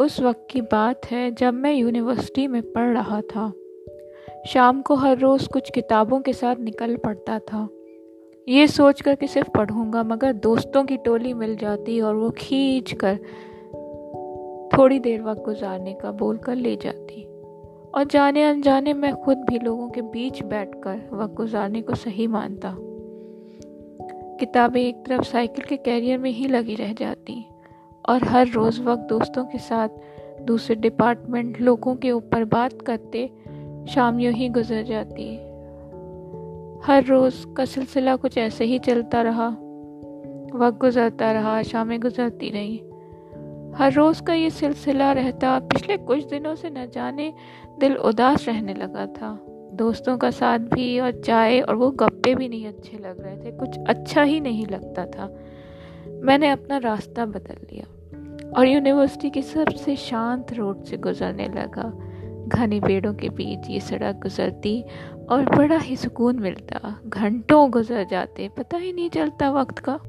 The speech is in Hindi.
उस वक्त की बात है जब मैं यूनिवर्सिटी में पढ़ रहा था। शाम को हर रोज़ कुछ किताबों के साथ निकल पड़ता था। ये सोच कर कि सिर्फ़ पढ़ूँगा, मगर दोस्तों की टोली मिल जाती और वो खींच कर थोड़ी देर वक्त गुजारने का बोल कर ले जाती। और जाने अनजाने मैं खुद भी लोगों के बीच बैठकर वक्त गुजारने को सही मानता। किताबें एक तरफ़ साइकिल के कैरियर में ही लगी रह जाती। और हर रोज़ वक्त दोस्तों के साथ दूसरे डिपार्टमेंट लोगों के ऊपर बात करते शाम यूँ ही गुजर जाती। हर रोज़ का सिलसिला कुछ ऐसे ही चलता रहा। वक्त गुजरता रहा, शामें गुजरती रही। हर रोज़ का ये सिलसिला रहता, पिछले कुछ दिनों से न जाने दिल उदास रहने लगा था। दोस्तों का साथ भी और चाय और वो गप्पे भी नहीं अच्छे लग रहे थे, कुछ अच्छा ही नहीं लगता था। मैंने अपना रास्ता बदल लिया। और यूनिवर्सिटी के सबसे शांत रोड से गुजरने लगा। घने पेड़ों के बीच ये सड़क गुजरती और बड़ा ही सुकून मिलता। घंटों गुजर जाते, पता ही नहीं चलता वक्त का।